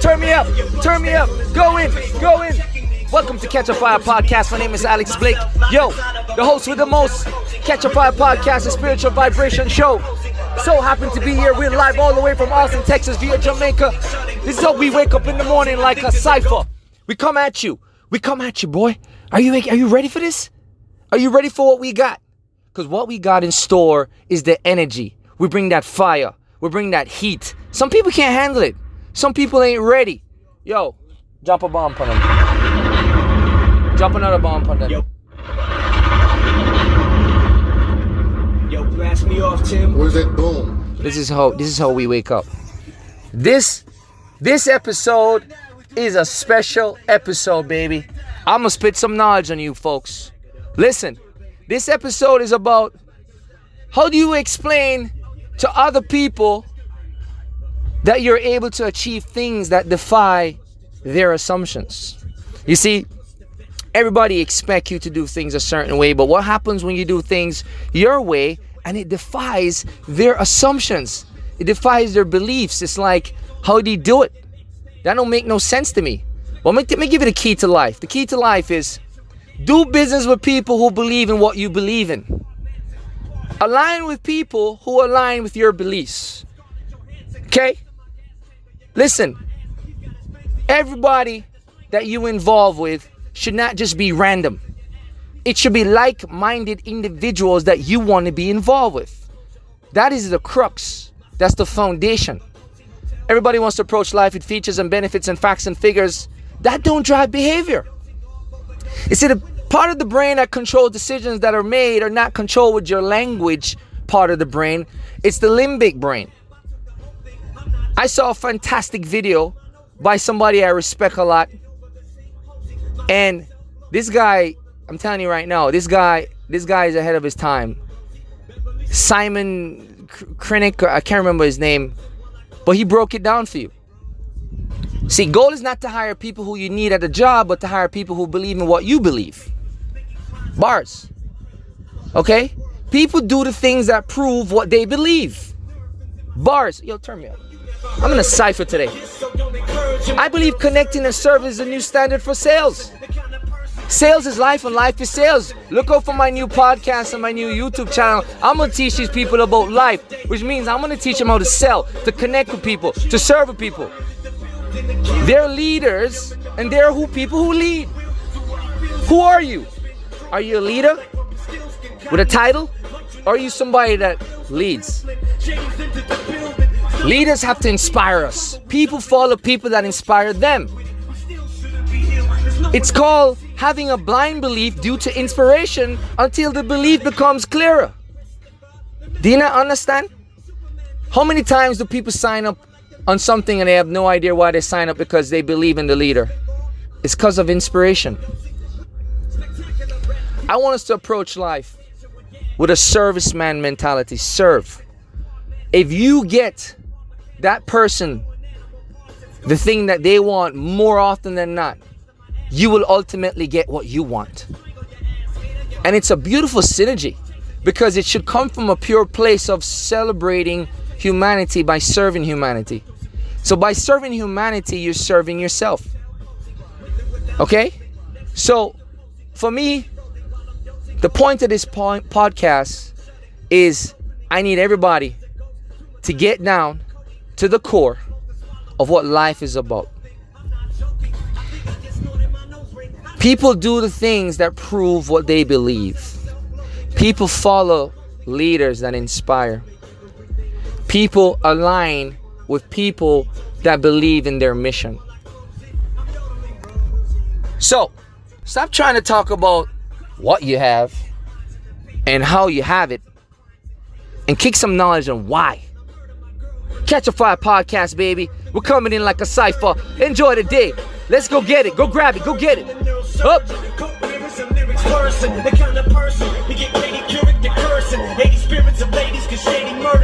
Turn me up. Turn me up. Go in. Go in. Welcome to Catch a Fire Podcast. My name is Alex Blake. Yo, the host with the most. Catch a Fire Podcast, a spiritual vibration show. So happy to be here. We're live all the way from Austin, Texas via Jamaica. This is how we wake up in the morning like a cipher. We come at you. We come at you, boy. Are you are you ready for this? Are you ready for what we got? Because what we got in store is the energy. We bring that fire. We bring that heat. Some people can't handle it. Some people ain't ready. Yo, drop a bomb on them. Drop another bomb on them. Yo. Yo, blast me off, Tim. Where's that boom? This is how this is how we wake up. This this episode is a special episode, baby. I'm gonna spit some knowledge on you folks. Listen, this episode is about how do you explain to other people that you're able to achieve things that defy their assumptions. You see, everybody expect you to do things a certain way, but what happens when you do things your way and it defies their assumptions? It defies their beliefs. It's like, how do you do it? That don't make no sense to me. Well, let me, give you the key to life. The key to life is do business with people who believe in what you believe in. Align with people who align with your beliefs. Okay? Listen, everybody that you involve with should not just be random. It should be like minded individuals that you want to be involved with. That is the crux, that's the foundation. Everybody wants to approach life with features and benefits and facts and figures. That don't drive behavior. You see, the part of the brain that controls decisions that are made are not controlled with your language part of the brain. It's the limbic brain. I saw a fantastic video by somebody I respect a lot. And this guy, I'm telling you right now, this guy, this guy is ahead of his time. Simon Krennick, I can't remember his name, but he broke it down for you. See, goal is not to hire people who you need at a job, but to hire people who believe in what you believe. Bars. Okay? People do the things that prove what they believe. Bars. Yo, turn me up. I'm in a cipher today. I believe connecting and service is a new standard for sales. Sales is life and life is sales. Look out for my new podcast and my new YouTube channel. I'm gonna teach these people about life, which means I'm gonna teach them how to sell, to connect with people, to serve with people. They're leaders and they're who people who lead. Who are you? Are you a leader with a title? Or are you somebody that leads? Leaders have to inspire us. People follow people that inspire them. It's called having a blind belief due to inspiration until the belief becomes clearer. Do you not understand? How many times do people sign up on something and they have no idea why they sign up because they believe in the leader? It's because of inspiration. I want us to approach life with a serviceman mentality. Serve. If you get that person the thing that they want more often than not, you will ultimately get what you want. And it's a beautiful synergy because it should come from a pure place of celebrating humanity by serving humanity. So, by serving humanity, you're serving yourself. Okay? So, for me, the point of this po- podcast is I need everybody to get down to the core of what life is about. People do the things that prove what they believe. People follow leaders that inspire. People align with people that believe in their mission. So, stop trying to talk about what you have and how you have it and kick some knowledge on why. Catch a Fire podcast, baby. We're coming in like a cipher. Enjoy the day. Let's go get it. Go grab it. Go get it. Up. The kind of person we get Katie Couric cursing. 80 spirits of ladies, cause Shady murdered